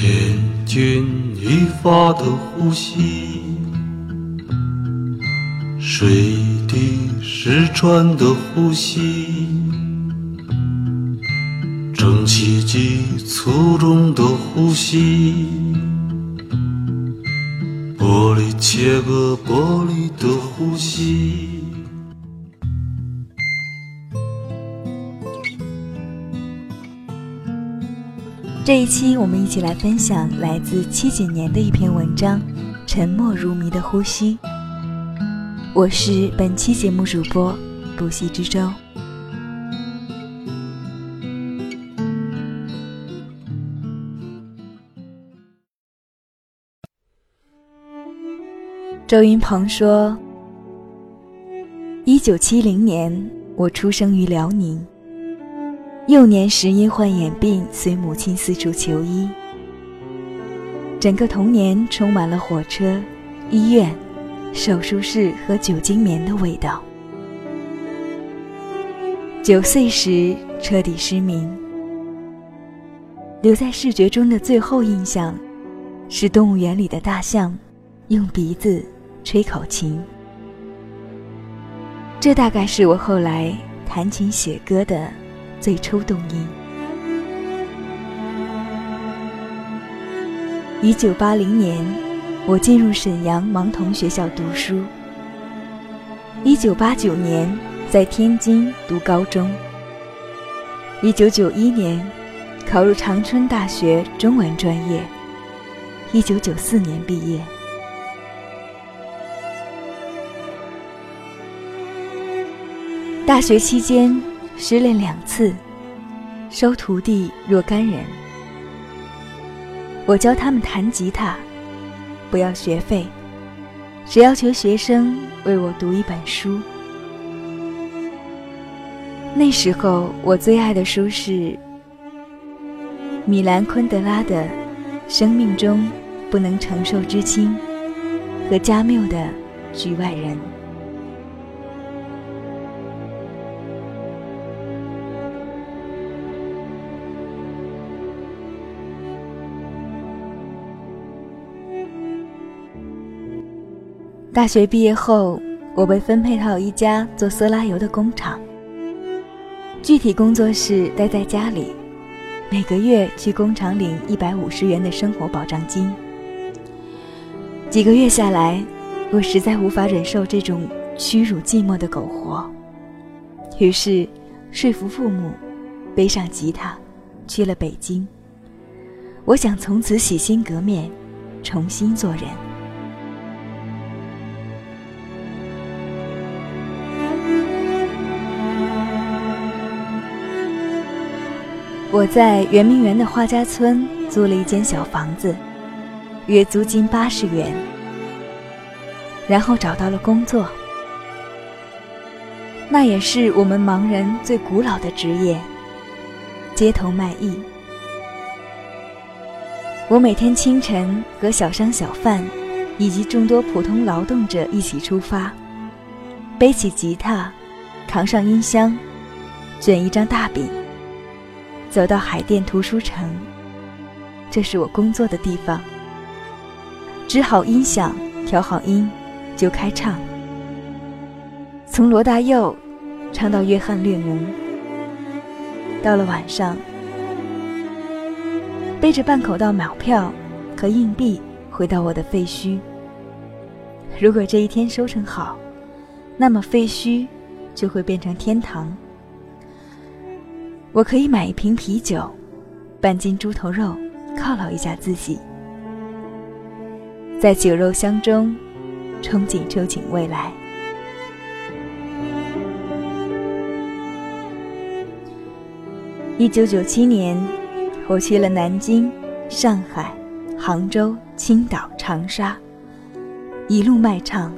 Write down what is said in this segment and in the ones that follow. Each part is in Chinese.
千钧一发的呼吸，水滴石穿的呼吸，蒸汽机粗重的呼吸，玻璃切割玻璃的呼吸。这一期，我们一起来分享来自七几年的一篇文章《沉默如谜的呼吸》。我是本期节目主播不息之舟。周云鹏说：“一九七零年，我出生于辽宁。”幼年时因患眼病，随母亲四处求医。整个童年充满了火车、医院、手术室和酒精棉的味道。九岁时彻底失明，留在视觉中的最后印象，是动物园里的大象用鼻子吹口琴。这大概是我后来弹琴写歌的。最初动因。一九八零年，我进入沈阳盲童学校读书。一九八九年，在天津读高中。一九九一年，考入长春大学中文专业。一九九四年毕业。大学期间。失恋两次，收徒弟若干人。我教他们弹吉他，不要学费，只要求学生为我读一本书。那时候我最爱的书是米兰昆德拉的《生命中不能承受之轻》和加缪的《局外人》。大学毕业后，我被分配到一家做色拉油的工厂。具体工作是待在家里，每个月去工厂领一百五十元的生活保障金。几个月下来，我实在无法忍受这种屈辱寂寞的苟活，于是说服父母，背上吉他，去了北京。我想从此洗心革面，重新做人。我在圆明园的画家村租了一间小房子，月租金八十元。然后找到了工作，那也是我们盲人最古老的职业——街头卖艺。我每天清晨和小商小贩以及众多普通劳动者一起出发，背起吉他，扛上音箱，卷一张大饼。走到海淀图书城，这是我工作的地方。支好音响，调好音，就开唱。从罗大佑唱到约翰列侬。到了晚上，背着半口袋马票和硬币回到我的废墟。如果这一天收成好，那么废墟就会变成天堂。我可以买一瓶啤酒，半斤猪头肉，犒劳一下自己，在酒肉香中憧憬憧憬未来。一九九七年，我去了南京、上海、杭州、青岛、长沙，一路卖唱，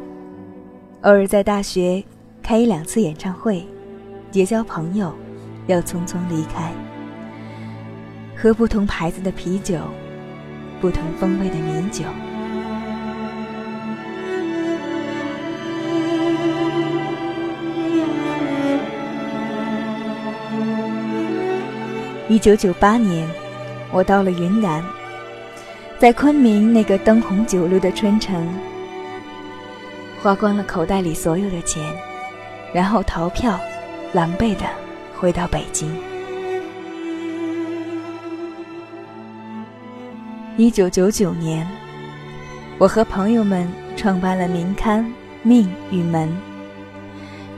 偶尔在大学开一两次演唱会，结交朋友。要匆匆离开，喝不同牌子的啤酒，不同风味的米酒。一九九八年，我到了云南，在昆明那个灯红酒绿的春城，花光了口袋里所有的钱，然后逃票，狼狈的回到北京。一九九九年，我和朋友们创办了名刊《命与门》，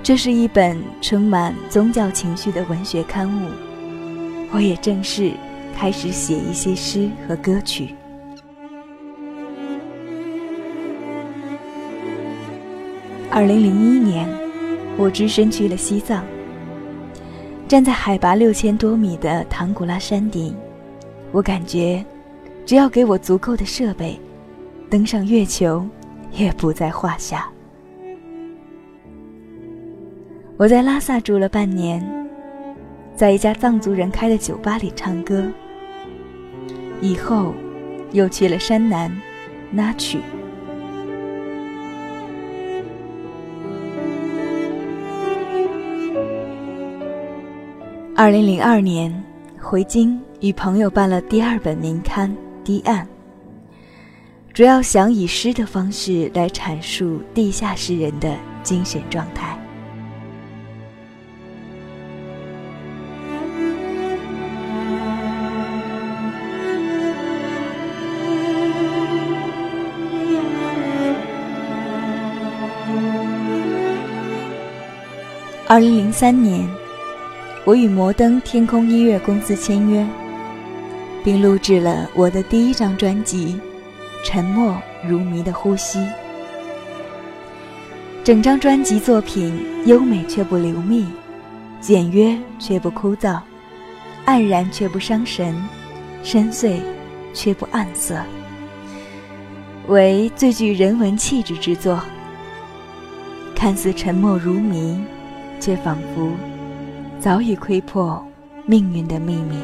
这是一本充满宗教情绪的文学刊物。我也正式开始写一些诗和歌曲。二零零一年，我只身去了西藏，站在海拔六千多米的唐古拉山顶，我感觉。只要给我足够的设备，登上月球也不在话下。我在拉萨住了半年，在一家藏族人开的酒吧里唱歌。以后，又去了山南那曲。二零零二年回京，与朋友办了第二本名刊。堤岸，主要想以诗的方式来阐述地下诗人的精神状态。二零零三年，我与摩登天空音乐公司签约。并录制了我的第一张专辑《沉默如谜的呼吸》。整张专辑作品优美却不流密，简约却不枯燥，黯然却不伤神，深邃却不暗色，为最具人文气质之作。看似沉默如谜，却仿佛早已窥破命运的秘密。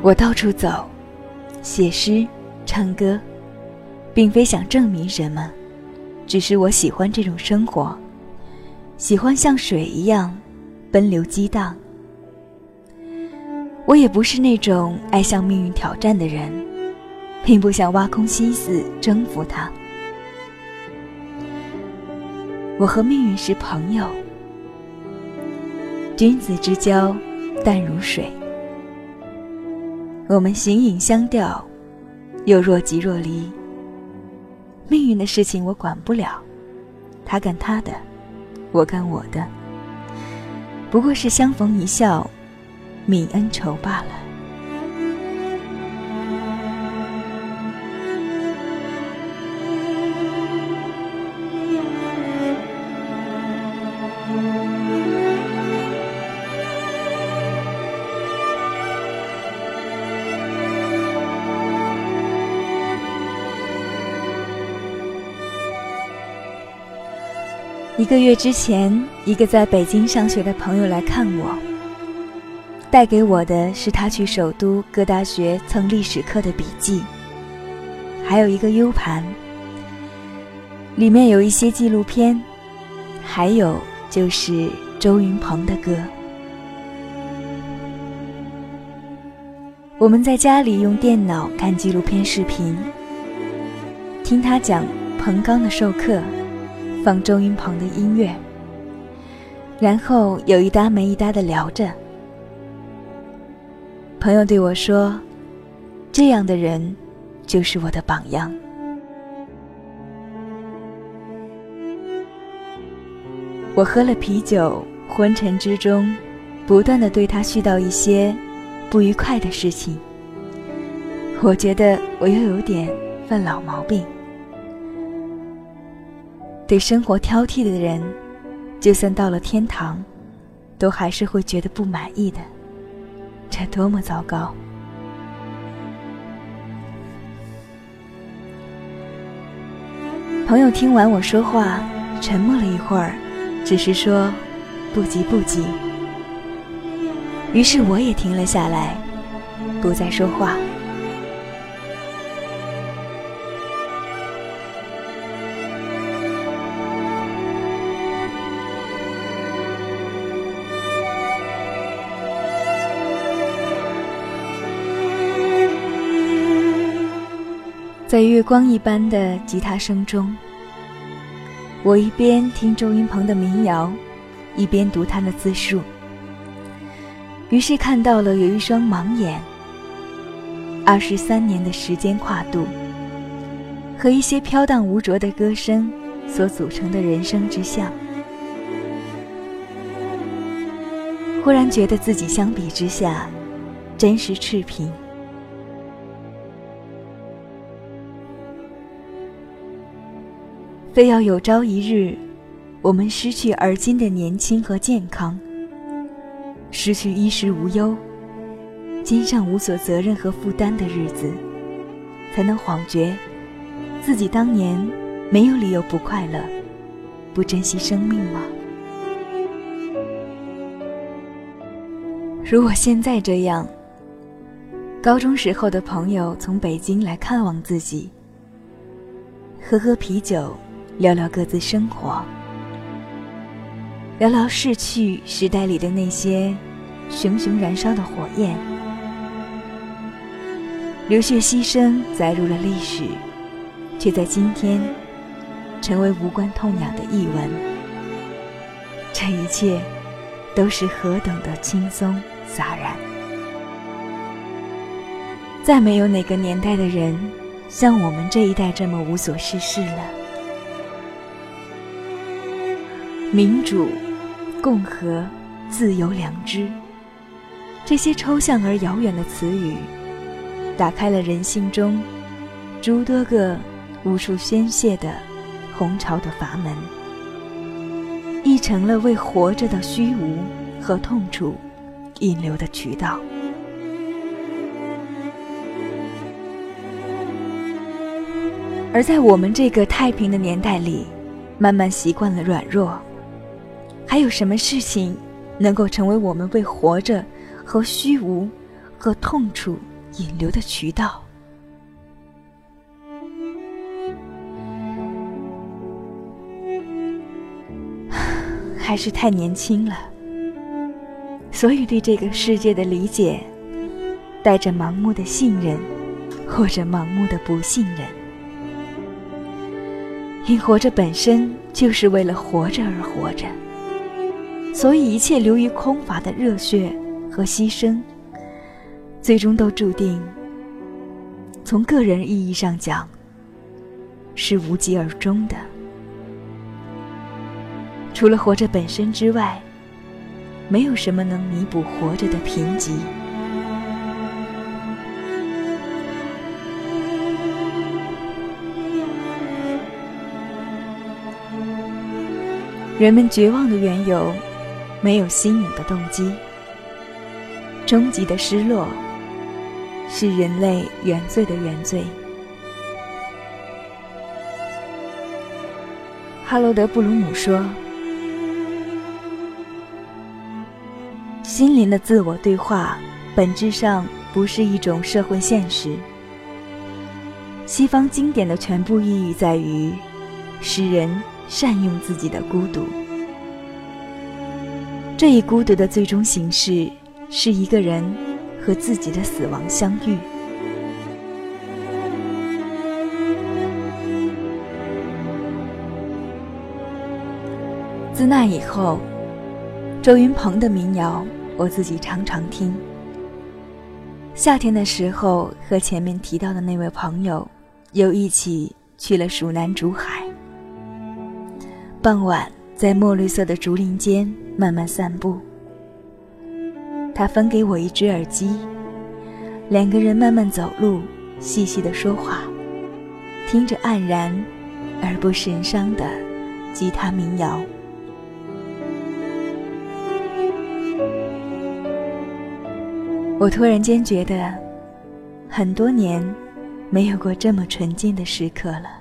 我到处走，写诗，唱歌，并非想证明什么，只是我喜欢这种生活，喜欢像水一样奔流激荡。我也不是那种爱向命运挑战的人，并不想挖空心思征服它。我和命运是朋友，君子之交淡如水。我们形影相吊，又若即若离。命运的事情我管不了，他干他的，我干我的，不过是相逢一笑，泯恩仇罢了。一个月之前，一个在北京上学的朋友来看我，带给我的是他去首都各大学蹭历史课的笔记，还有一个 U 盘，里面有一些纪录片，还有就是周云鹏的歌。我们在家里用电脑看纪录片视频，听他讲彭刚的授课。放周云鹏的音乐，然后有一搭没一搭的聊着。朋友对我说：“这样的人，就是我的榜样。”我喝了啤酒，昏沉之中，不断的对他絮叨一些不愉快的事情。我觉得我又有点犯老毛病。对生活挑剔的人，就算到了天堂，都还是会觉得不满意的。这多么糟糕！朋友听完我说话，沉默了一会儿，只是说：“不急不急。”于是我也停了下来，不再说话。在月光一般的吉他声中，我一边听周云鹏的民谣，一边读他的自述。于是看到了有一双盲眼，二十三年的时间跨度，和一些飘荡无着的歌声所组成的人生之相。忽然觉得自己相比之下，真是赤贫。非要有朝一日，我们失去而今的年轻和健康，失去衣食无忧、肩上无所责任和负担的日子，才能恍觉自己当年没有理由不快乐、不珍惜生命吗？如果现在这样，高中时候的朋友从北京来看望自己，喝喝啤酒。聊聊各自生活，聊聊逝去时代里的那些熊熊燃烧的火焰，流血牺牲载入了历史，却在今天成为无关痛痒的译文。这一切都是何等的轻松洒然！再没有哪个年代的人像我们这一代这么无所事事了。民主、共和、自由、良知，这些抽象而遥远的词语，打开了人性中诸多个无处宣泄的洪潮的阀门，亦成了为活着的虚无和痛楚引流的渠道。而在我们这个太平的年代里，慢慢习惯了软弱。还有什么事情能够成为我们为活着和虚无和痛楚引流的渠道？还是太年轻了，所以对这个世界的理解带着盲目的信任，或者盲目的不信任。因活着本身就是为了活着而活着。所以，一切流于空乏的热血和牺牲，最终都注定，从个人意义上讲，是无疾而终的。除了活着本身之外，没有什么能弥补活着的贫瘠。人们绝望的缘由。没有新颖的动机，终极的失落是人类原罪的原罪。哈罗德·布鲁姆说：“心灵的自我对话本质上不是一种社会现实。西方经典的全部意义在于，使人善用自己的孤独。”这一孤独的最终形式，是一个人和自己的死亡相遇。自那以后，周云鹏的民谣我自己常常听。夏天的时候，和前面提到的那位朋友又一起去了蜀南竹海。傍晚。在墨绿色的竹林间慢慢散步。他分给我一只耳机，两个人慢慢走路，细细的说话，听着黯然而不神伤的吉他民谣。我突然间觉得，很多年没有过这么纯净的时刻了。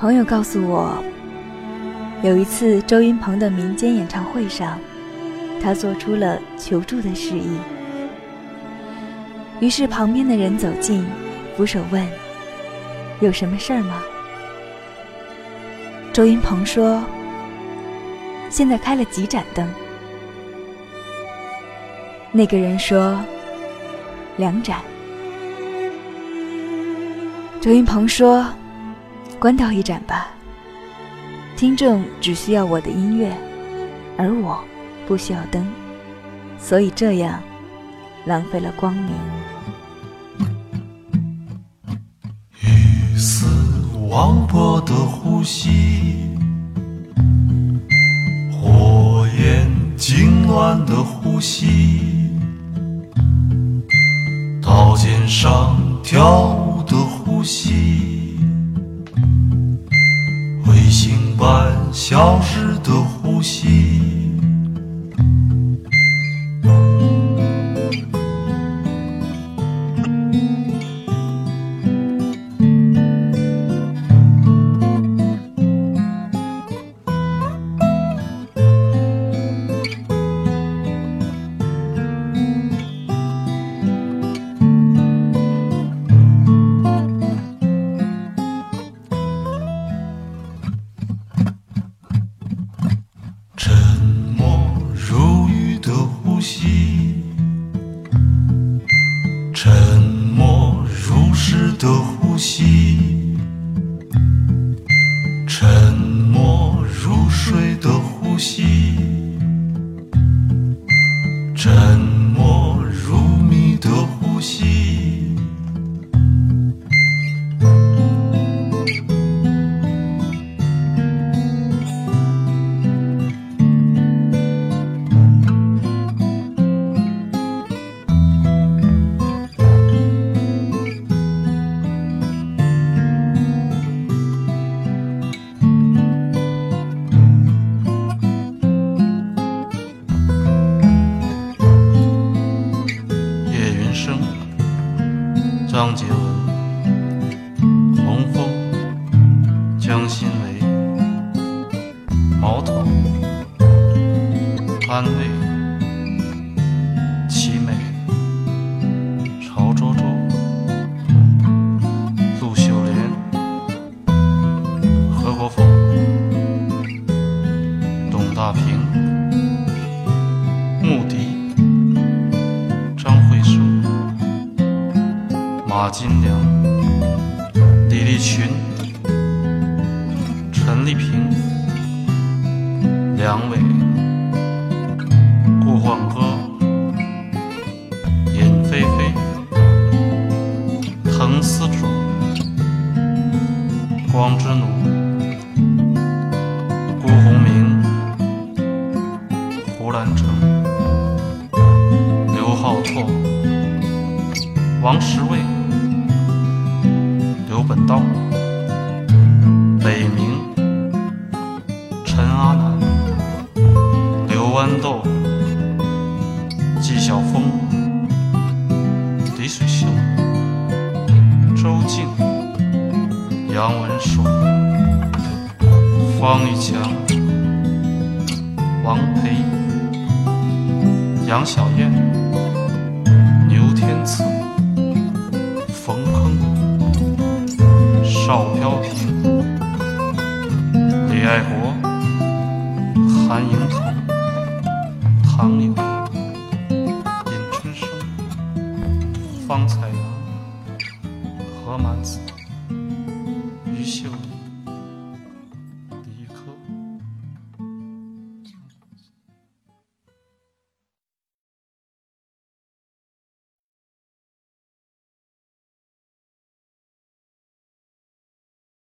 朋友告诉我，有一次周云鹏的民间演唱会上，他做出了求助的示意。于是旁边的人走近，扶手问：“有什么事儿吗？”周云鹏说：“现在开了几盏灯，那个人说：“两盏。”周云鹏说：“关掉一盏吧。”听众只需要我的音乐，而我不需要灯，所以这样浪费了光明。雨丝忘破的呼吸，火焰痉挛的呼吸，刀尖上跳舞的呼吸。消失。金良、李立群、爱国、韩迎